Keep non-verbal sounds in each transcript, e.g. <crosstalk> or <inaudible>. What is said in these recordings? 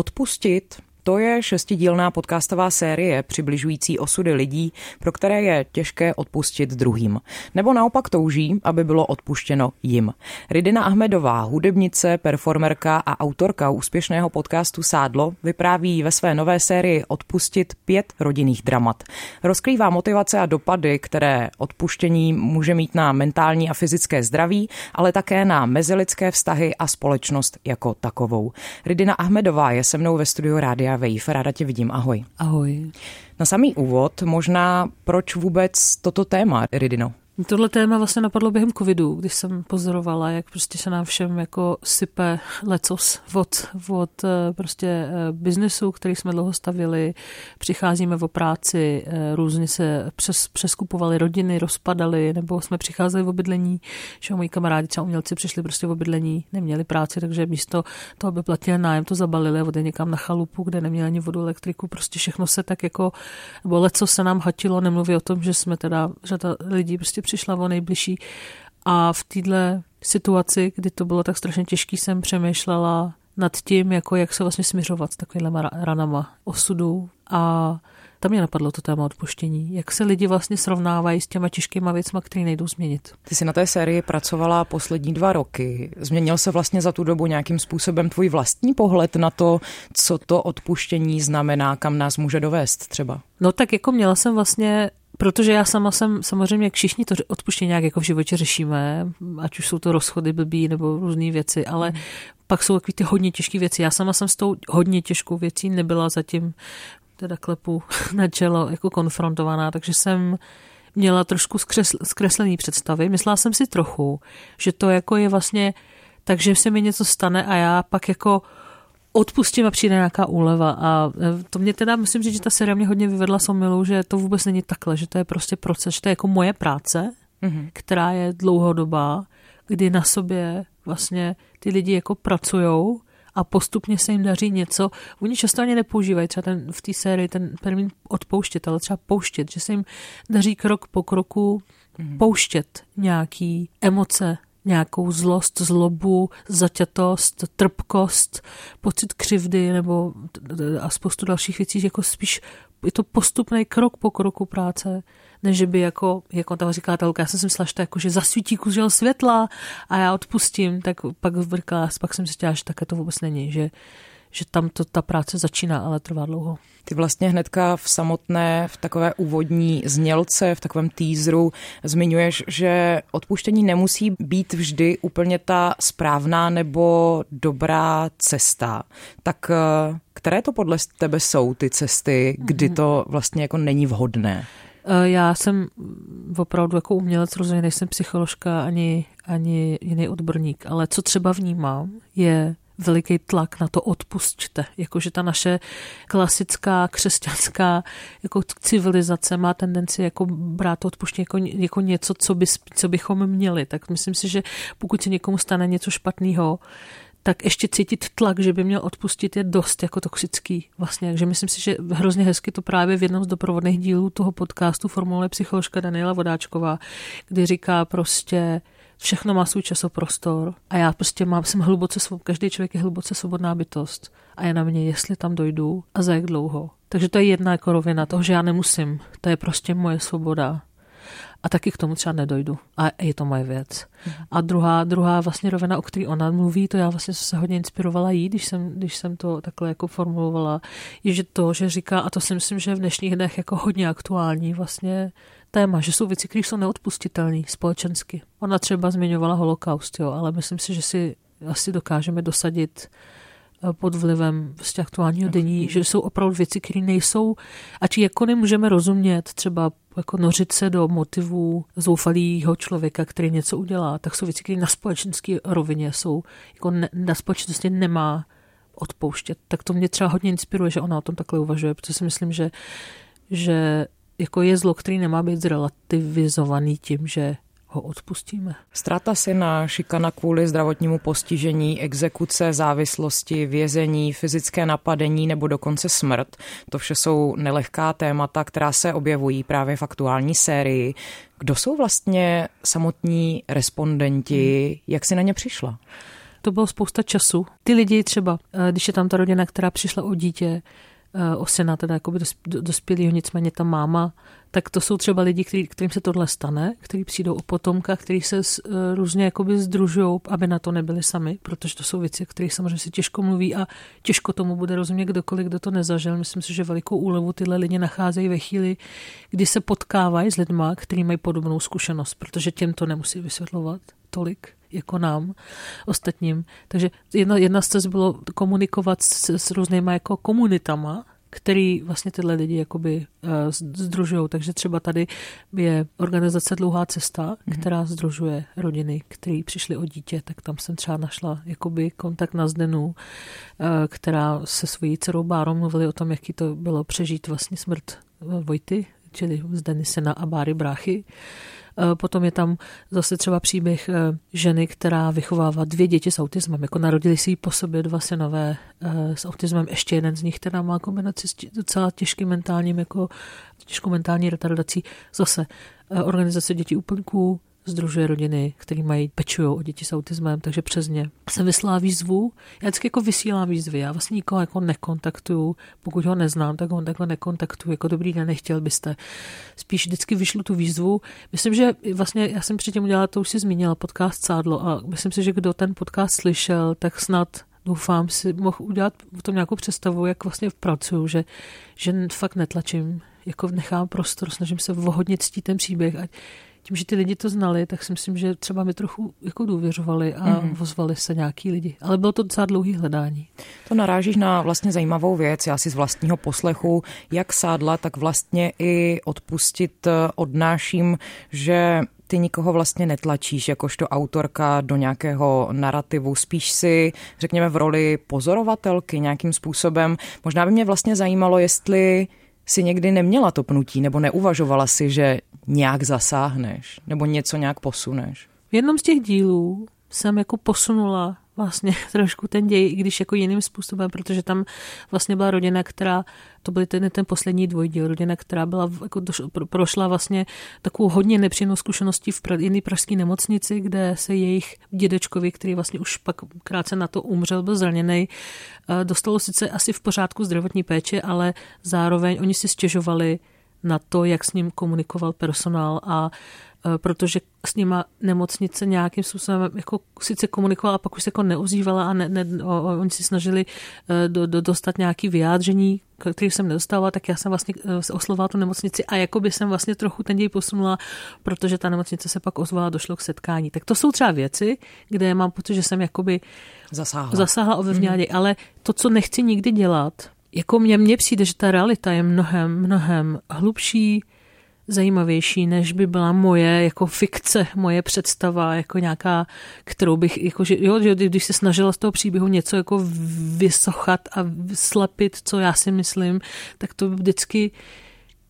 Odpustit to je šestidílná podcastová série přibližující osudy lidí, pro které je těžké odpustit druhým. Nebo naopak touží, aby bylo odpuštěno jim. Ridina Ahmedová, hudebnice, performerka a autorka úspěšného podcastu Sádlo, vypráví ve své nové sérii Odpustit pět rodinných dramat. Rozkrývá motivace a dopady, které odpuštění může mít na mentální a fyzické zdraví, ale také na mezilidské vztahy a společnost jako takovou. Ridina Ahmedová je se mnou ve studiu Rádia Wave. Ráda tě vidím. Ahoj. Ahoj. Na samý úvod možná proč vůbec toto téma, Ridino? Tohle téma vlastně napadlo během covidu, když jsem pozorovala, jak prostě se nám všem jako sype lecos od, od eh, prostě eh, biznesu, který jsme dlouho stavili, přicházíme o práci, eh, různě se přes, přeskupovali rodiny, rozpadali, nebo jsme přicházeli v bydlení, že moji kamarádi třeba umělci přišli prostě v bydlení, neměli práci, takže místo toho, aby platili nájem, to zabalili a odjeli někam na chalupu, kde neměli ani vodu, elektriku, prostě všechno se tak jako, nebo leco se nám hatilo, nemluví o tom, že jsme teda, že ta lidi prostě přišla o nejbližší. A v této situaci, kdy to bylo tak strašně těžké, jsem přemýšlela nad tím, jako jak se vlastně směřovat s takovými ranama osudu a tam mě napadlo to téma odpuštění. Jak se lidi vlastně srovnávají s těma těžkýma věcmi, které nejdou změnit. Ty jsi na té sérii pracovala poslední dva roky. Změnil se vlastně za tu dobu nějakým způsobem tvůj vlastní pohled na to, co to odpuštění znamená, kam nás může dovést třeba? No tak jako měla jsem vlastně Protože já sama jsem, samozřejmě, jak všichni to odpuštění nějak jako v životě řešíme, ať už jsou to rozchody blbý nebo různé věci, ale mm. pak jsou takové ty hodně těžké věci. Já sama jsem s tou hodně těžkou věcí nebyla zatím teda klepu <laughs> na čelo jako konfrontovaná, takže jsem měla trošku zkresl, zkreslený představy. Myslela jsem si trochu, že to jako je vlastně tak, že se mi něco stane a já pak jako odpustím a přijde nějaká úleva. A e, to mě teda, musím říct, že ta série mě hodně vyvedla s omylou, že to vůbec není takhle, že to je prostě proces, že to je jako moje práce, mm-hmm. která je dlouhodobá, kdy na sobě vlastně ty lidi jako pracujou a postupně se jim daří něco. Oni často ani nepoužívají třeba ten, v té sérii ten termín odpouštět, ale třeba pouštět, že se jim daří krok po kroku mm-hmm. pouštět nějaký emoce, nějakou zlost, zlobu, zaťatost, trpkost, pocit křivdy nebo a spoustu dalších věcí, jako spíš je to postupný krok po kroku práce, než by jako, jako ta říká telka, já jsem si myslela, že to jako, že zasvítí kužel světla a já odpustím, tak pak vrkala, pak jsem si chtěla, že také to vůbec není, že, že tam to, ta práce začíná, ale trvá dlouho. Ty vlastně hnedka v samotné, v takové úvodní znělce, v takovém teaseru zmiňuješ, že odpuštění nemusí být vždy úplně ta správná nebo dobrá cesta. Tak eh, které to podle tebe jsou ty cesty, kdy mhm. to vlastně jako není vhodné? Eh, já jsem opravdu jako umělec, rozhodně nejsem psycholožka ani, ani jiný odborník, ale co třeba vnímám, je veliký tlak na to odpustte. Jakože ta naše klasická křesťanská jako civilizace má tendenci jako brát odpuštění jako, jako něco, co, by, co bychom měli. Tak myslím si, že pokud se někomu stane něco špatného, tak ještě cítit tlak, že by měl odpustit, je dost jako toxický. Vlastně, takže myslím si, že hrozně hezky to právě v jednom z doprovodných dílů toho podcastu formuluje psycholožka Daniela Vodáčková, kdy říká prostě, všechno má svůj časoprostor a já prostě mám, jsem hluboce svobodná, každý člověk je hluboce svobodná bytost a je na mě, jestli tam dojdu a za jak dlouho. Takže to je jedna jako rovina toho, že já nemusím, to je prostě moje svoboda. A taky k tomu třeba nedojdu. A je to moje věc. A druhá, druhá vlastně rovina, o které ona mluví, to já vlastně se hodně inspirovala jí, když jsem, když jsem to takhle jako formulovala, je že to, že říká, a to si myslím, že v dnešních dnech jako hodně aktuální vlastně téma, že jsou věci, které jsou neodpustitelné společensky. Ona třeba zmiňovala holokaust, jo, ale myslím si, že si asi dokážeme dosadit eh, pod vlivem vlastně aktuálního denní, že jsou opravdu věci, které nejsou, ať jako nemůžeme rozumět, třeba jako nořit se do motivů zoufalého člověka, který něco udělá, tak jsou věci, které na společenské rovině jsou, jako ne, na společnosti nemá odpouštět. Tak to mě třeba hodně inspiruje, že ona o tom takhle uvažuje, protože si myslím, že, že jako je zlo, který nemá být zrelativizovaný tím, že ho odpustíme. Strata syna, šikana kvůli zdravotnímu postižení, exekuce, závislosti, vězení, fyzické napadení nebo dokonce smrt. To vše jsou nelehká témata, která se objevují právě v aktuální sérii. Kdo jsou vlastně samotní respondenti? Jak si na ně přišla? to bylo spousta času. Ty lidi třeba, eh, když je tam ta rodina, která přišla o dítě, Eh, o syna, teda jakoby dospělýho, nicméně ta máma, tak to jsou třeba lidi, který, kterým se tohle stane, kteří přijdou o potomka, kteří se uh, různě jakoby združují, aby na to nebyli sami, protože to jsou věci, které samozřejmě se těžko mluví a těžko tomu bude rozumět kdokoliv, kdo to nezažil. Myslím si, že velikou úlevu tyhle lidi nacházejí ve chvíli, kdy se potkávají s lidma, kteří mají podobnou zkušenost, protože těm to nemusí vysvětlovat tolik jako nám ostatním. Takže jedna, jedna z cest bylo komunikovat s, s různýma jako komunitama, který vlastně tyhle lidi jakoby uh, združují. Takže třeba tady je organizace Dlouhá cesta, mm-hmm. která združuje rodiny, které přišly o dítě, tak tam jsem třeba našla jakoby kontakt na Zdenu, uh, která se svojí dcerou Bárou mluvili o tom, jaký to bylo přežít vlastně smrt Vojty, čili Zdeny Sena a Báry Bráchy. Uh, Eh, potom je tam zase třeba příběh eh, ženy, která vychovává dvě děti s autismem. Jako narodili si po sobě dva synové eh, s autismem. Ještě jeden z nich, která má kombinaci s docela těžkým mentálním, jako těžkou mentální retardací. Zase organizace dětí úplňků, združuje rodiny, které mají, pečují o děti s autismem, takže přes ně jsem vyslala výzvu. Já vždycky jako vysílám výzvy, já vlastně nikoho jako nekontaktuju, pokud ho neznám, tak ho takhle nekontaktuju, jako dobrý den, nechtěl byste. Spíš vždycky vyšlu tu výzvu. Myslím, že vlastně já jsem předtím udělala, to už si zmínila, podcast Sádlo a myslím si, že kdo ten podcast slyšel, tak snad doufám si mohl udělat o tom nějakou představu, jak vlastně pracuju, že, že fakt netlačím, jako nechám prostor, snažím se vohodně ctít ten příběh, ať tím, že ty lidi to znali, tak si myslím, že třeba mi trochu jako důvěřovali a mm. vozvali se nějaký lidi. Ale bylo to docela dlouhý hledání. To narážíš na vlastně zajímavou věc. Já si z vlastního poslechu, jak sádla, tak vlastně i odpustit eh, odnáším, že ty nikoho vlastně netlačíš jakožto autorka do nějakého narrativu, spíš si, řekněme, v roli pozorovatelky nějakým způsobem. Možná by mě vlastně zajímalo, jestli si někdy neměla to pnutí, nebo neuvažovala si, že nějak zasáhneš, nebo něco nějak posuneš? V jednom z těch dílů jsem jako posunula vlastně <laughs> trošku ten děj, i když jako jiným způsobem, protože tam vlastně byla rodina, která, to byl ten, ten poslední dvojdíl, rodina, která byla, jako došlo, prošla vlastně takovou hodně nepříjemnou zkušeností v jiný pražské nemocnici, kde se jejich dědečkovi, který vlastně už pak krátce na to umřel, byl zraněný, eh, dostalo sice asi v pořádku zdravotní péče, ale zároveň oni si stěžovali na to, jak s ním komunikoval personál a Eh, protože s nima nemocnice nějakým způsobem jako sice komunikovala, a pak už se jako neozývala a ne, ne, o, oni si snažili eh, do, do, dostat nějaký vyjádření, který jsem nedostala, tak já jsem vlastně se oslovala tu nemocnici a jako by jsem vlastně trochu ten děj posunula, protože ta nemocnice se pak ozvala, došlo k setkání. Tak to jsou třeba věci, kde mám pocit, že jsem jakoby zasáhla, zasáhla ovlivnila mm. ale to, co nechci nikdy dělat, jako mně, mně přijde, že ta realita je mnohem, mnohem hlubší, zajímavější, než by byla moje jako fikce, moje představa, jako nějaká, kterou bych, jako, že, jo, že když se snažila z toho příběhu něco jako vysochat a slepit, co já si myslím, tak to vždycky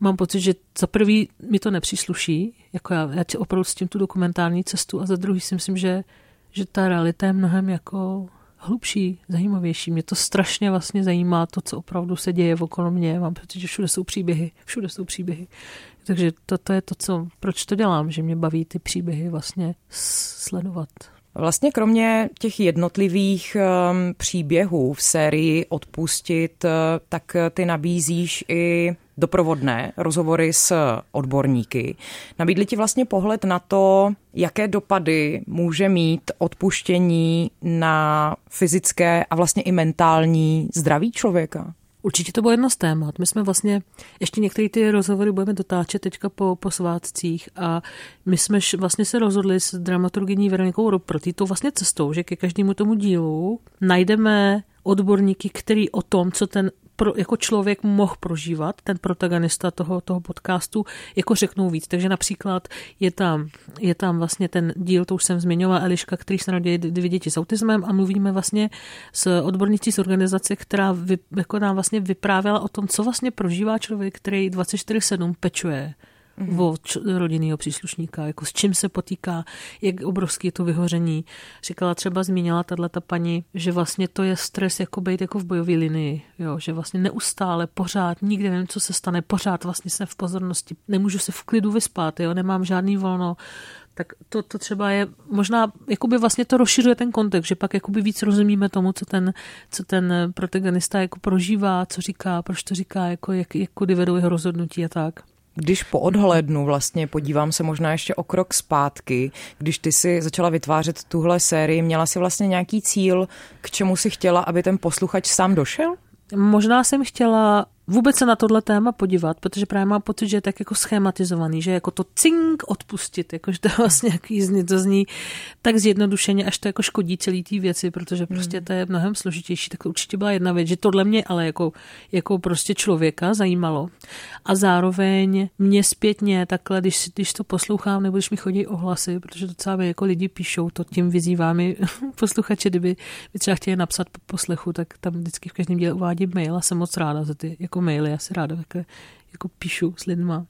mám pocit, že za prvý mi to nepřísluší, jako já, já opravdu s tím tu dokumentární cestu a za druhý si myslím, že, že ta realita je mnohem jako hlubší, zajímavější. Mě to strašně vlastně zajímá, to, co opravdu se děje okolo mě. Mám pocit, že všude jsou příběhy. Všude jsou příběhy. Takže to, to je to, co, proč to dělám, že mě baví ty příběhy vlastně sledovat. Vlastně kromě těch jednotlivých um, příběhů v sérii Odpustit, uh, tak ty nabízíš i doprovodné rozhovory s odborníky. Nabídli ti vlastně pohled na to, jaké dopady může mít odpuštění na fyzické a vlastně i mentální zdraví člověka? Určitě to bylo jedno z témat. My jsme vlastně, ještě některé ty rozhovory budeme dotáčet teďka po, po svátcích a my jsme vlastně se rozhodli s dramaturgyní Veronikou Roproti to vlastně cestou, že ke každému tomu dílu najdeme odborníky, který o tom, co ten pro, jako člověk mohl prožívat, ten protagonista toho, toho podcastu, jako řeknou víc. Takže například je tam, je tam vlastně ten díl, to už jsem zmiňovala, Eliška, který se narodí dvě děti s autismem a mluvíme vlastně s odbornicí z organizace, která vy, jako nám vlastně vyprávěla o tom, co vlastně prožívá člověk, který 24-7 pečuje mm-hmm. o rodinného příslušníka, jako s čím se potýká, jak obrovský je to vyhoření. Říkala třeba, zmínila tahle ta paní, že vlastně to je stres jako být jako v bojové linii, jo, že vlastně neustále, pořád, nikdy nevím, co se stane, pořád vlastně jsem v pozornosti, nemůžu se v klidu vyspat, jo, nemám žádný volno, tak to, to třeba je, možná jakoby vlastně to rozšiřuje ten kontext, že pak jakoby víc rozumíme tomu, co ten, co ten protagonista jako prožívá, co říká, proč to říká, jako, jak, jak kudy vedou jeho rozhodnutí a tak. Když po odhlednu vlastně podívám se možná ještě o krok zpátky, když ty si začala vytvářet tuhle sérii, měla si vlastně nějaký cíl, k čemu si chtěla, aby ten posluchač sám došel? Možná jsem chtěla vůbec se na tohle téma podívat, protože právě mám pocit, že je tak jako schematizovaný, že jako to cink odpustit, jakože to <laughs> vlastně jaký zní, to zní tak zjednodušeně, až to jako škodí celý té věci, protože prostě to je mnohem složitější. Tak to určitě byla jedna věc, že tohle mě ale jako, jako prostě člověka zajímalo. A zároveň mě zpětně takhle, když, když to poslouchám, nebo když mi chodí ohlasy, protože docela jako lidi píšou, to tím vyzývám i <laughs> posluchače, kdyby by třeba chtěli napsat po poslechu, tak tam vždycky v každém díle uvádím mail a jsem moc ráda za ty jako jako maily, já si ráda takhle jako píšu s lidma,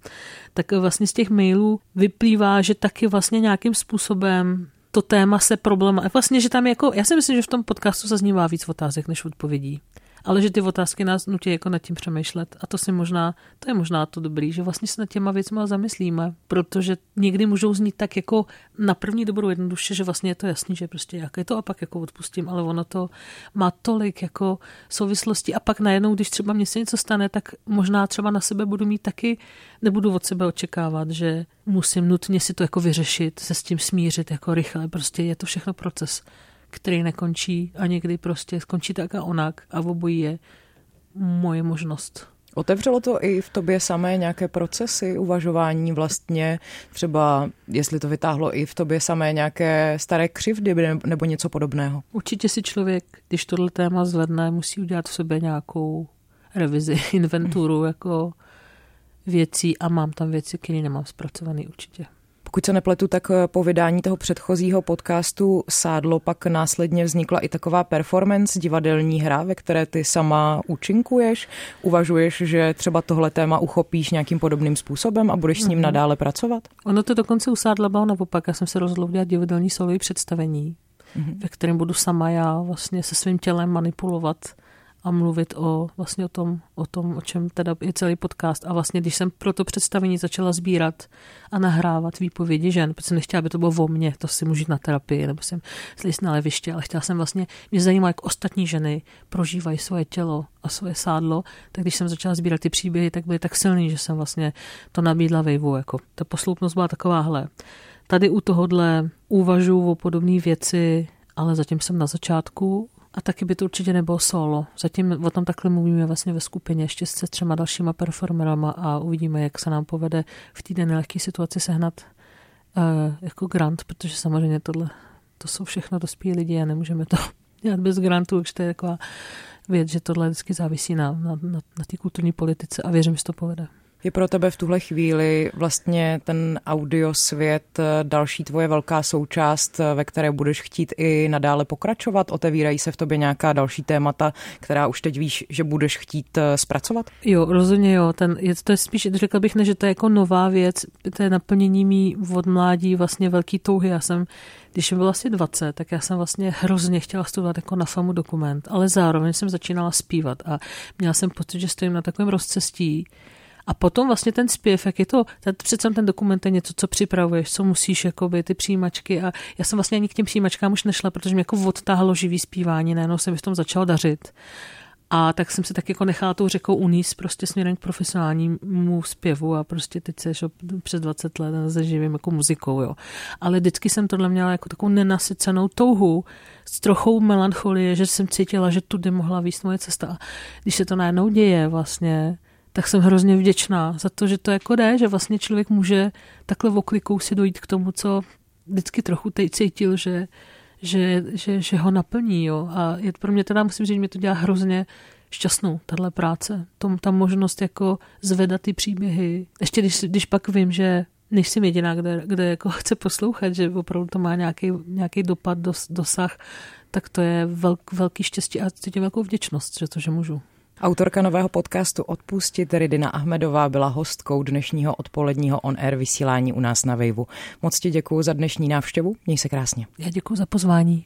tak vlastně z těch mailů vyplývá, že taky vlastně nějakým způsobem to téma se problém. Vlastně, že tam jako, já si myslím, že v tom podcastu zaznívá víc otázek než odpovědí ale že ty otázky nás nutí jako nad tím přemýšlet. A to si možná, to je možná to dobrý, že vlastně se nad těma věcma zamyslíme, protože někdy můžou znít tak jako na první dobrou jednoduše, že vlastně je to jasný, že prostě jak je to a pak jako odpustím, ale ono to má tolik jako souvislostí a pak najednou, když třeba mně se něco stane, tak možná třeba na sebe budu mít taky, nebudu od sebe očekávat, že musím nutně si to jako vyřešit, se s tím smířit jako rychle, prostě je to všechno proces který nekončí a někdy prostě skončí tak a onak a obojí je moje možnost. Otevřelo to i v tobě samé nějaké procesy uvažování vlastně, třeba jestli to vytáhlo i v tobě samé nějaké staré křivdy nebo něco podobného? Určitě si člověk, když tohle téma zvedne, musí udělat v sobě nějakou revizi, <laughs> inventuru jako věcí a mám tam věci, které nemám zpracované určitě. Pokud se nepletu, tak eh, po vydání toho předchozího podcastu Sádlo pak následně vznikla i taková performance, divadelní hra, ve které ty sama účinkuješ. Uvažuješ, že třeba tohle téma uchopíš nějakým podobným způsobem a budeš s ním mm-hmm. nadále pracovat? Ono to dokonce u Sádla bylo naopak. Já jsem se rozhodla udělat divadelní solový představení, mm-hmm. ve kterém budu sama já vlastně se svým tělem manipulovat a mluvit o, vlastně o tom, o tom, o čem teda je celý podcast. A vlastně, když jsem pro to představení začala sbírat a nahrávat výpovědi žen, protože jsem nechtěla, aby to bylo o mně, to si můžu na terapii, nebo jsem slíst na leviště, ale chtěla jsem vlastně, mě zajímalo, jak ostatní ženy prožívají svoje tělo a svoje sádlo, tak když jsem začala sbírat ty příběhy, tak byly tak silný, že jsem vlastně to nabídla vejvu, jako ta posloupnost byla takováhle. Tady u tohohle uvažuji o podobné věci, ale zatím jsem na začátku a taky by to určitě nebylo solo. Zatím o tom takhle mluvíme vlastně ve skupině ještě se třema dalšíma performerama a uvidíme, jak se nám povede v té nelehké situaci sehnat uh, jako grant, protože samozřejmě tohle, to jsou všechno dospělí lidi a nemůžeme to <laughs> dělat bez grantu, už to je taková věc, že tohle vždycky závisí na, na, na, na té kulturní politice a věřím, že to povede. Je pro tebe v tuhle chvíli vlastně ten audiosvět eh, další tvoje velká součást, eh, ve které budeš chtít i nadále pokračovat? Otevírají se v tobě nějaká další témata, která už teď víš, že budeš chtít eh, zpracovat? Jo, rozhodně jo. Ten, je, to je spíš, řekla bych, ne, že to je jako nová věc, to je naplnění mý od mládí vlastně velký touhy. Já jsem když mi bylo asi 20, tak já jsem vlastně hrozně chtěla studovat jako na FAMu dokument, ale zároveň jsem začínala zpívat a měla jsem pocit, že stojím na takovém rozcestí, a potom vlastně ten zpěv, jak je to, přece ten dokument je něco, co připravuješ, co musíš, jakoby, ty přijímačky a já jsem vlastně ani k těm přijímačkám už nešla, protože mě jako odtáhlo živý zpívání, najednou se mi v tom začalo dařit. A tak jsem se tak jako nechala tou řekou uníst prostě směrem k profesionálnímu zpěvu a prostě teď se šel přes 20 let se živím jako muzikou, jo. Ale vždycky jsem tohle měla jako takovou nenasycenou touhu s trochou melancholie, že jsem cítila, že tudy mohla výst moje cesta. A když se to najednou děje vlastně, tak jsem hrozně vděčná za to, že to jako jde, že vlastně člověk může takhle v oklikou si dojít k tomu, co vždycky trochu teď cítil, že, že, že, že ho naplní. Jo. A je, pro mě teda musím říct, že mi to dělá hrozně šťastnou, tahle práce. Tom, ta možnost jako zvedat ty příběhy. Ještě když, když pak vím, že nejsem jediná, kde, kde jako chce poslouchat, že opravdu to má nějaký, nějaký dopad, dos, dosah, tak to je velk, velký štěstí a cítím velkou vděčnost, že to, že můžu. Autorka nového podcastu Odpustit Ridina Ahmedová byla hostkou dnešního odpoledního on-air vysílání u nás na Vejvu. Moc ti děkuji za dnešní návštěvu, měj se krásně. Já děkuji za pozvání.